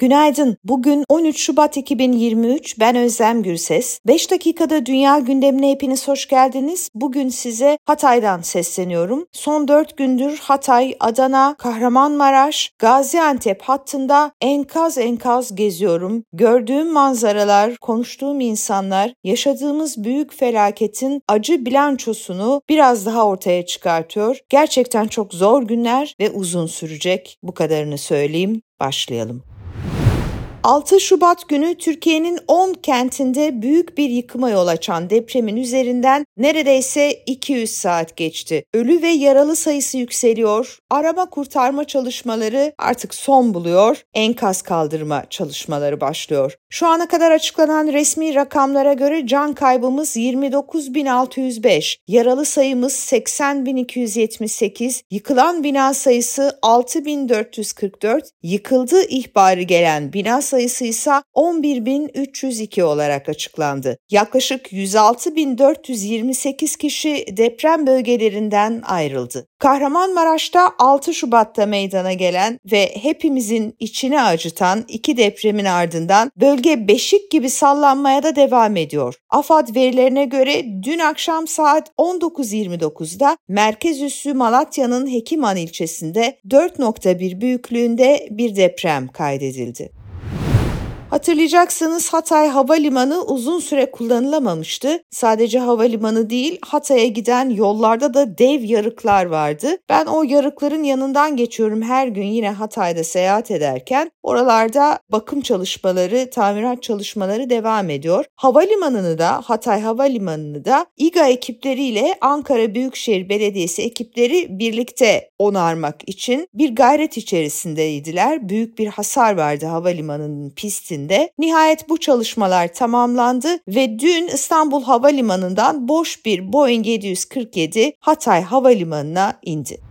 Günaydın. Bugün 13 Şubat 2023. Ben Özlem Gürses. 5 dakikada dünya gündemine hepiniz hoş geldiniz. Bugün size Hatay'dan sesleniyorum. Son 4 gündür Hatay, Adana, Kahramanmaraş, Gaziantep hattında enkaz enkaz geziyorum. Gördüğüm manzaralar, konuştuğum insanlar, yaşadığımız büyük felaketin acı bilançosunu biraz daha ortaya çıkartıyor. Gerçekten çok zor günler ve uzun sürecek. Bu kadarını söyleyeyim. Başlayalım. 6 Şubat günü Türkiye'nin 10 kentinde büyük bir yıkıma yol açan depremin üzerinden neredeyse 200 saat geçti. Ölü ve yaralı sayısı yükseliyor. Arama kurtarma çalışmaları artık son buluyor. Enkaz kaldırma çalışmaları başlıyor. Şu ana kadar açıklanan resmi rakamlara göre can kaybımız 29.605, yaralı sayımız 80.278, yıkılan bina sayısı 6.444, yıkıldı ihbarı gelen bina sayısı ise 11.302 olarak açıklandı. Yaklaşık 106.428 kişi deprem bölgelerinden ayrıldı. Kahramanmaraş'ta 6 Şubat'ta meydana gelen ve hepimizin içini acıtan iki depremin ardından bölge beşik gibi sallanmaya da devam ediyor. AFAD verilerine göre dün akşam saat 19.29'da merkez üssü Malatya'nın Hekiman ilçesinde 4.1 büyüklüğünde bir deprem kaydedildi. Hatırlayacaksınız Hatay Havalimanı uzun süre kullanılamamıştı. Sadece havalimanı değil Hatay'a giden yollarda da dev yarıklar vardı. Ben o yarıkların yanından geçiyorum her gün yine Hatay'da seyahat ederken. Oralarda bakım çalışmaları, tamirat çalışmaları devam ediyor. Havalimanını da Hatay Havalimanı'nı da İGA ekipleriyle Ankara Büyükşehir Belediyesi ekipleri birlikte onarmak için bir gayret içerisindeydiler. Büyük bir hasar vardı havalimanının pistinde sürecinde nihayet bu çalışmalar tamamlandı ve dün İstanbul Havalimanı'ndan boş bir Boeing 747 Hatay Havalimanı'na indi.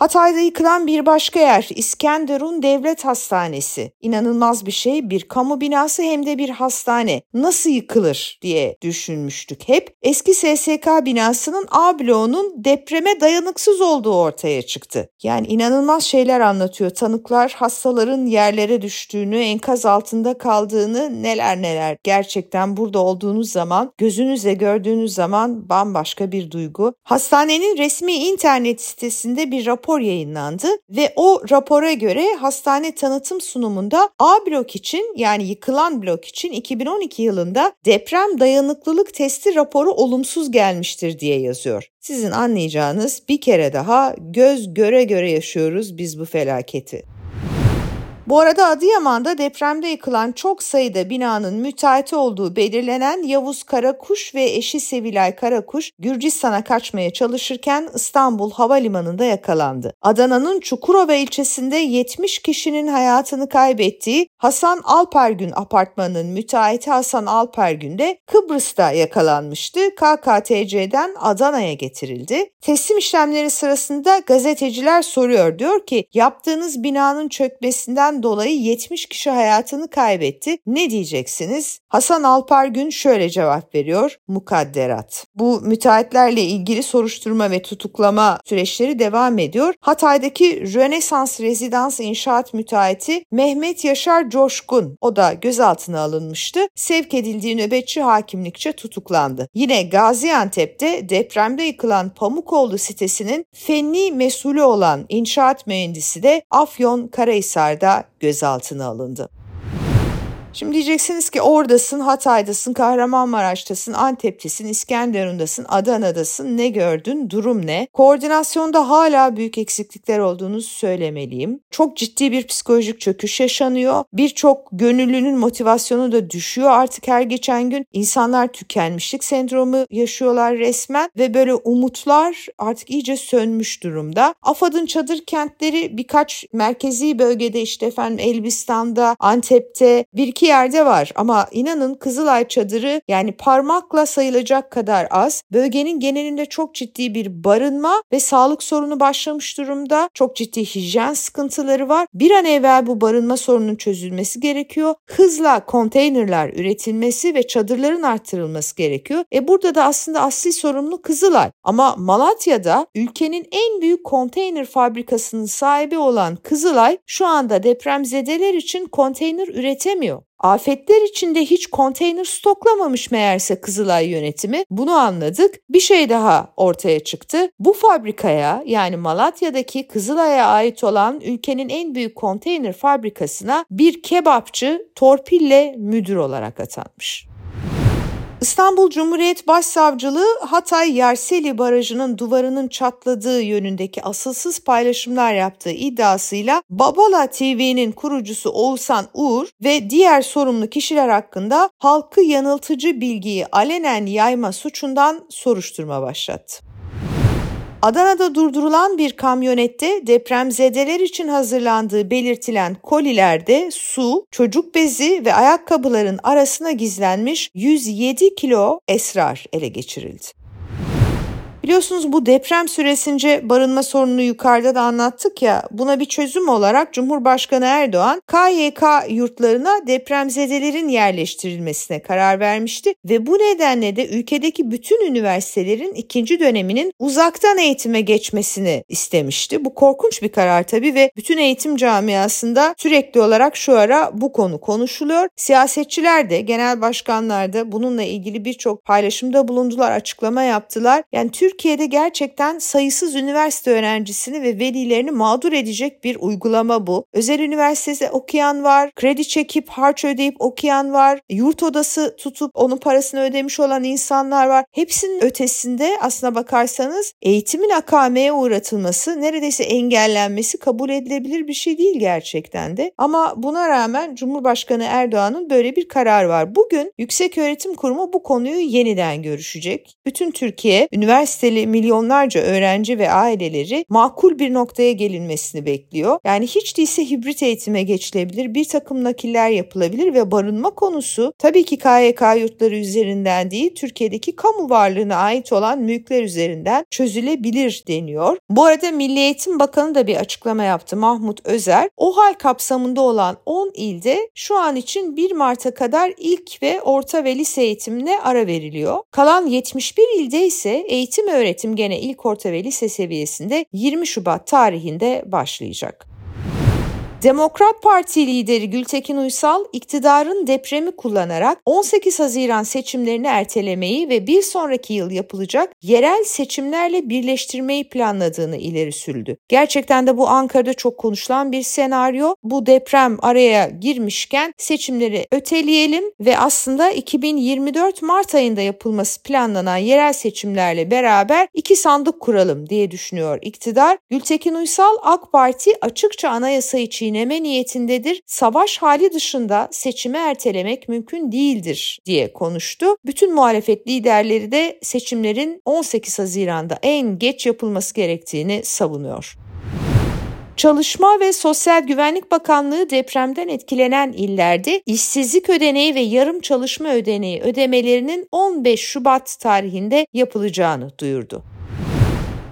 Hatay'da yıkılan bir başka yer İskenderun Devlet Hastanesi. İnanılmaz bir şey bir kamu binası hem de bir hastane. Nasıl yıkılır diye düşünmüştük hep. Eski SSK binasının A bloğunun depreme dayanıksız olduğu ortaya çıktı. Yani inanılmaz şeyler anlatıyor. Tanıklar hastaların yerlere düştüğünü, enkaz altında kaldığını neler neler. Gerçekten burada olduğunuz zaman, gözünüzle gördüğünüz zaman bambaşka bir duygu. Hastanenin resmi internet sitesinde bir rapor rapor yayınlandı ve o rapora göre hastane tanıtım sunumunda A blok için yani yıkılan blok için 2012 yılında deprem dayanıklılık testi raporu olumsuz gelmiştir diye yazıyor. Sizin anlayacağınız bir kere daha göz göre göre yaşıyoruz biz bu felaketi. Bu arada Adıyaman'da depremde yıkılan çok sayıda binanın müteahhiti olduğu belirlenen Yavuz Karakuş ve eşi Sevilay Karakuş Gürcistan'a kaçmaya çalışırken İstanbul Havalimanı'nda yakalandı. Adana'nın Çukurova ilçesinde 70 kişinin hayatını kaybettiği Hasan Alpergün apartmanının müteahhiti Hasan Alpergün de Kıbrıs'ta yakalanmıştı. KKTC'den Adana'ya getirildi. Teslim işlemleri sırasında gazeteciler soruyor. Diyor ki yaptığınız binanın çökmesinden dolayı 70 kişi hayatını kaybetti. Ne diyeceksiniz? Hasan Alpargün şöyle cevap veriyor. Mukadderat. Bu müteahhitlerle ilgili soruşturma ve tutuklama süreçleri devam ediyor. Hatay'daki Rönesans Rezidans İnşaat müteahhiti Mehmet Yaşar Coşkun o da gözaltına alınmıştı. Sevk edildiği nöbetçi hakimlikçe tutuklandı. Yine Gaziantep'te depremde yıkılan Pamukoğlu sitesinin fenli mesulü olan inşaat mühendisi de Afyon Karahisar'da gözaltına alındı. Şimdi diyeceksiniz ki oradasın, Hatay'dasın, Kahramanmaraş'tasın, Antep'tesin, İskenderun'dasın, Adana'dasın. Ne gördün? Durum ne? Koordinasyonda hala büyük eksiklikler olduğunu söylemeliyim. Çok ciddi bir psikolojik çöküş yaşanıyor. Birçok gönüllünün motivasyonu da düşüyor artık her geçen gün. insanlar tükenmişlik sendromu yaşıyorlar resmen ve böyle umutlar artık iyice sönmüş durumda. AFAD'ın çadır kentleri birkaç merkezi bölgede işte efendim Elbistan'da, Antep'te bir iki yerde var ama inanın Kızılay çadırı yani parmakla sayılacak kadar az. Bölgenin genelinde çok ciddi bir barınma ve sağlık sorunu başlamış durumda. Çok ciddi hijyen sıkıntıları var. Bir an evvel bu barınma sorunun çözülmesi gerekiyor. Hızla konteynerler üretilmesi ve çadırların arttırılması gerekiyor. E burada da aslında asli sorumlu Kızılay. Ama Malatya'da ülkenin en büyük konteyner fabrikasının sahibi olan Kızılay şu anda depremzedeler için konteyner üretemiyor. Afetler içinde hiç konteyner stoklamamış meğerse Kızılay yönetimi. Bunu anladık. Bir şey daha ortaya çıktı. Bu fabrikaya yani Malatya'daki Kızılay'a ait olan ülkenin en büyük konteyner fabrikasına bir kebapçı torpille müdür olarak atanmış. İstanbul Cumhuriyet Başsavcılığı Hatay Yerseli Barajı'nın duvarının çatladığı yönündeki asılsız paylaşımlar yaptığı iddiasıyla Babala TV'nin kurucusu Oğuzhan Uğur ve diğer sorumlu kişiler hakkında halkı yanıltıcı bilgiyi alenen yayma suçundan soruşturma başlattı. Adana'da durdurulan bir kamyonette depremzedeler için hazırlandığı belirtilen kolilerde su, çocuk bezi ve ayakkabıların arasına gizlenmiş 107 kilo esrar ele geçirildi. Biliyorsunuz bu deprem süresince barınma sorununu yukarıda da anlattık ya buna bir çözüm olarak Cumhurbaşkanı Erdoğan KYK yurtlarına depremzedelerin yerleştirilmesine karar vermişti ve bu nedenle de ülkedeki bütün üniversitelerin ikinci döneminin uzaktan eğitime geçmesini istemişti. Bu korkunç bir karar tabii ve bütün eğitim camiasında sürekli olarak şu ara bu konu konuşuluyor. Siyasetçiler de genel başkanlar da bununla ilgili birçok paylaşımda bulundular, açıklama yaptılar. Yani Türkiye Türkiye'de gerçekten sayısız üniversite öğrencisini ve velilerini mağdur edecek bir uygulama bu. Özel üniversitede okuyan var, kredi çekip harç ödeyip okuyan var, yurt odası tutup onun parasını ödemiş olan insanlar var. Hepsinin ötesinde aslına bakarsanız eğitimin akameye uğratılması, neredeyse engellenmesi kabul edilebilir bir şey değil gerçekten de. Ama buna rağmen Cumhurbaşkanı Erdoğan'ın böyle bir karar var. Bugün Yüksek Öğretim Kurumu bu konuyu yeniden görüşecek. Bütün Türkiye üniversite üniversiteli milyonlarca öğrenci ve aileleri makul bir noktaya gelinmesini bekliyor. Yani hiç değilse hibrit eğitime geçilebilir, bir takım nakiller yapılabilir ve barınma konusu tabii ki KYK yurtları üzerinden değil, Türkiye'deki kamu varlığına ait olan mülkler üzerinden çözülebilir deniyor. Bu arada Milli Eğitim Bakanı da bir açıklama yaptı Mahmut Özer. O hal kapsamında olan 10 ilde şu an için 1 Mart'a kadar ilk ve orta ve lise eğitimine ara veriliyor. Kalan 71 ilde ise eğitim öğretim gene ilk orta ve lise seviyesinde 20 Şubat tarihinde başlayacak. Demokrat Parti lideri Gültekin Uysal iktidarın depremi kullanarak 18 Haziran seçimlerini ertelemeyi ve bir sonraki yıl yapılacak yerel seçimlerle birleştirmeyi planladığını ileri sürdü. Gerçekten de bu Ankara'da çok konuşulan bir senaryo. Bu deprem araya girmişken seçimleri öteleyelim ve aslında 2024 Mart ayında yapılması planlanan yerel seçimlerle beraber iki sandık kuralım diye düşünüyor iktidar. Gültekin Uysal AK Parti açıkça anayasa için çiğneme niyetindedir. Savaş hali dışında seçimi ertelemek mümkün değildir diye konuştu. Bütün muhalefet liderleri de seçimlerin 18 Haziran'da en geç yapılması gerektiğini savunuyor. Çalışma ve Sosyal Güvenlik Bakanlığı depremden etkilenen illerde işsizlik ödeneği ve yarım çalışma ödeneği ödemelerinin 15 Şubat tarihinde yapılacağını duyurdu.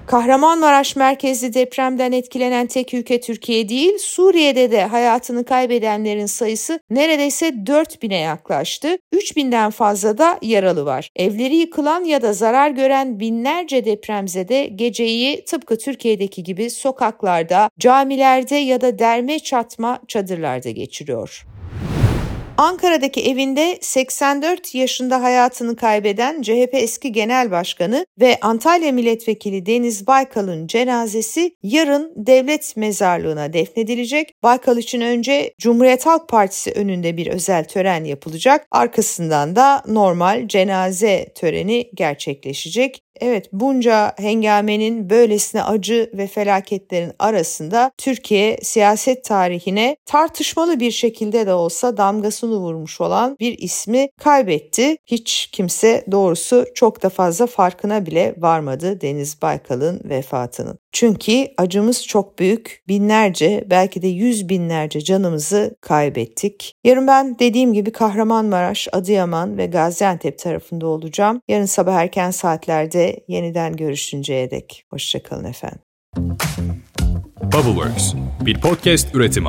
Kahramanmaraş merkezli depremden etkilenen tek ülke Türkiye değil, Suriye'de de hayatını kaybedenlerin sayısı neredeyse 4000'e yaklaştı. 3000'den fazla da yaralı var. Evleri yıkılan ya da zarar gören binlerce depremzede geceyi tıpkı Türkiye'deki gibi sokaklarda, camilerde ya da derme çatma çadırlarda geçiriyor. Ankara'daki evinde 84 yaşında hayatını kaybeden CHP eski genel başkanı ve Antalya milletvekili Deniz Baykal'ın cenazesi yarın devlet mezarlığına defnedilecek. Baykal için önce Cumhuriyet Halk Partisi önünde bir özel tören yapılacak. Arkasından da normal cenaze töreni gerçekleşecek. Evet bunca hengamenin böylesine acı ve felaketlerin arasında Türkiye siyaset tarihine tartışmalı bir şekilde de olsa damgasını vurmuş olan bir ismi kaybetti. Hiç kimse doğrusu çok da fazla farkına bile varmadı Deniz Baykal'ın vefatının. Çünkü acımız çok büyük. Binlerce belki de yüz binlerce canımızı kaybettik. Yarın ben dediğim gibi Kahramanmaraş, Adıyaman ve Gaziantep tarafında olacağım. Yarın sabah erken saatlerde yeniden görüşünceye dek. Hoşçakalın efendim. Bubbleworks bir podcast üretimi.